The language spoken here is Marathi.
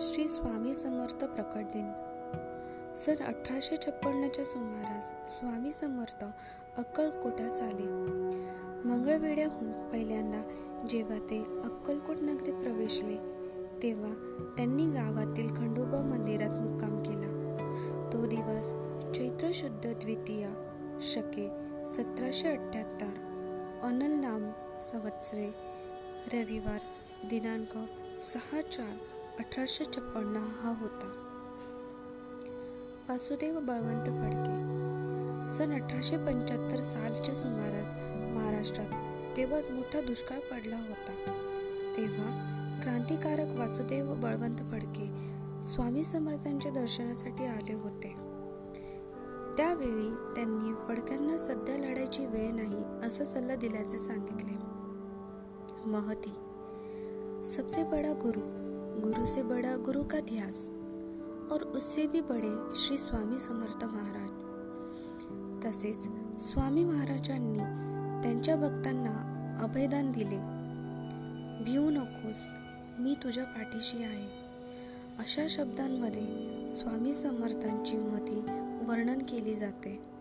श्री स्वामी समर्थ प्रकट दिन. सन अठराशे छप्पन्नच्या सुमारास स्वामी समर्थ अक्कलकोटास आले मंगळवेड्याहून पहिल्यांदा जेव्हा ते अक्कलकोट नगरीत प्रवेशले तेव्हा त्यांनी गावातील खंडोबा मंदिरात मुक्काम केला. तो दिवस चैत्र शुद्ध द्वितीया शके सतराशे अठ्ठ्याहत्तर. अनल नाम संवत्सरे. रविवार दिनांक सहा चार अठराशे छप्पन्न हा होता. वासुदेव बळवंत फडके सन अठराशे पंच्याहत्तर सालच्या सुमारास महाराष्ट्रात तेव्हा मोठा दुष्काळ पडला होता. तेव्हा क्रांतिकारक वासुदेव बळवंत फडके स्वामी समर्थांच्या दर्शनासाठी आले होते. त्यावेळी त्यांनी फडक्यांना सध्या लढायची वेळ नाही असा सल्ला दिल्याचे सांगितले. महती सबसे बड़ा गुरु गुरु से बड़ा गुरु का ध्यास और उससे भी बडे श्री स्वामी समर्थ महाराज। तसेच स्वामी महाराजांनी त्यांच्या भक्तांना अभयदान दिले। भिवू नकोस मी तुझ्या पाठीशी आहे। अशा शब्दांमध्ये स्वामी समर्थांची महती वर्णन केली जाते।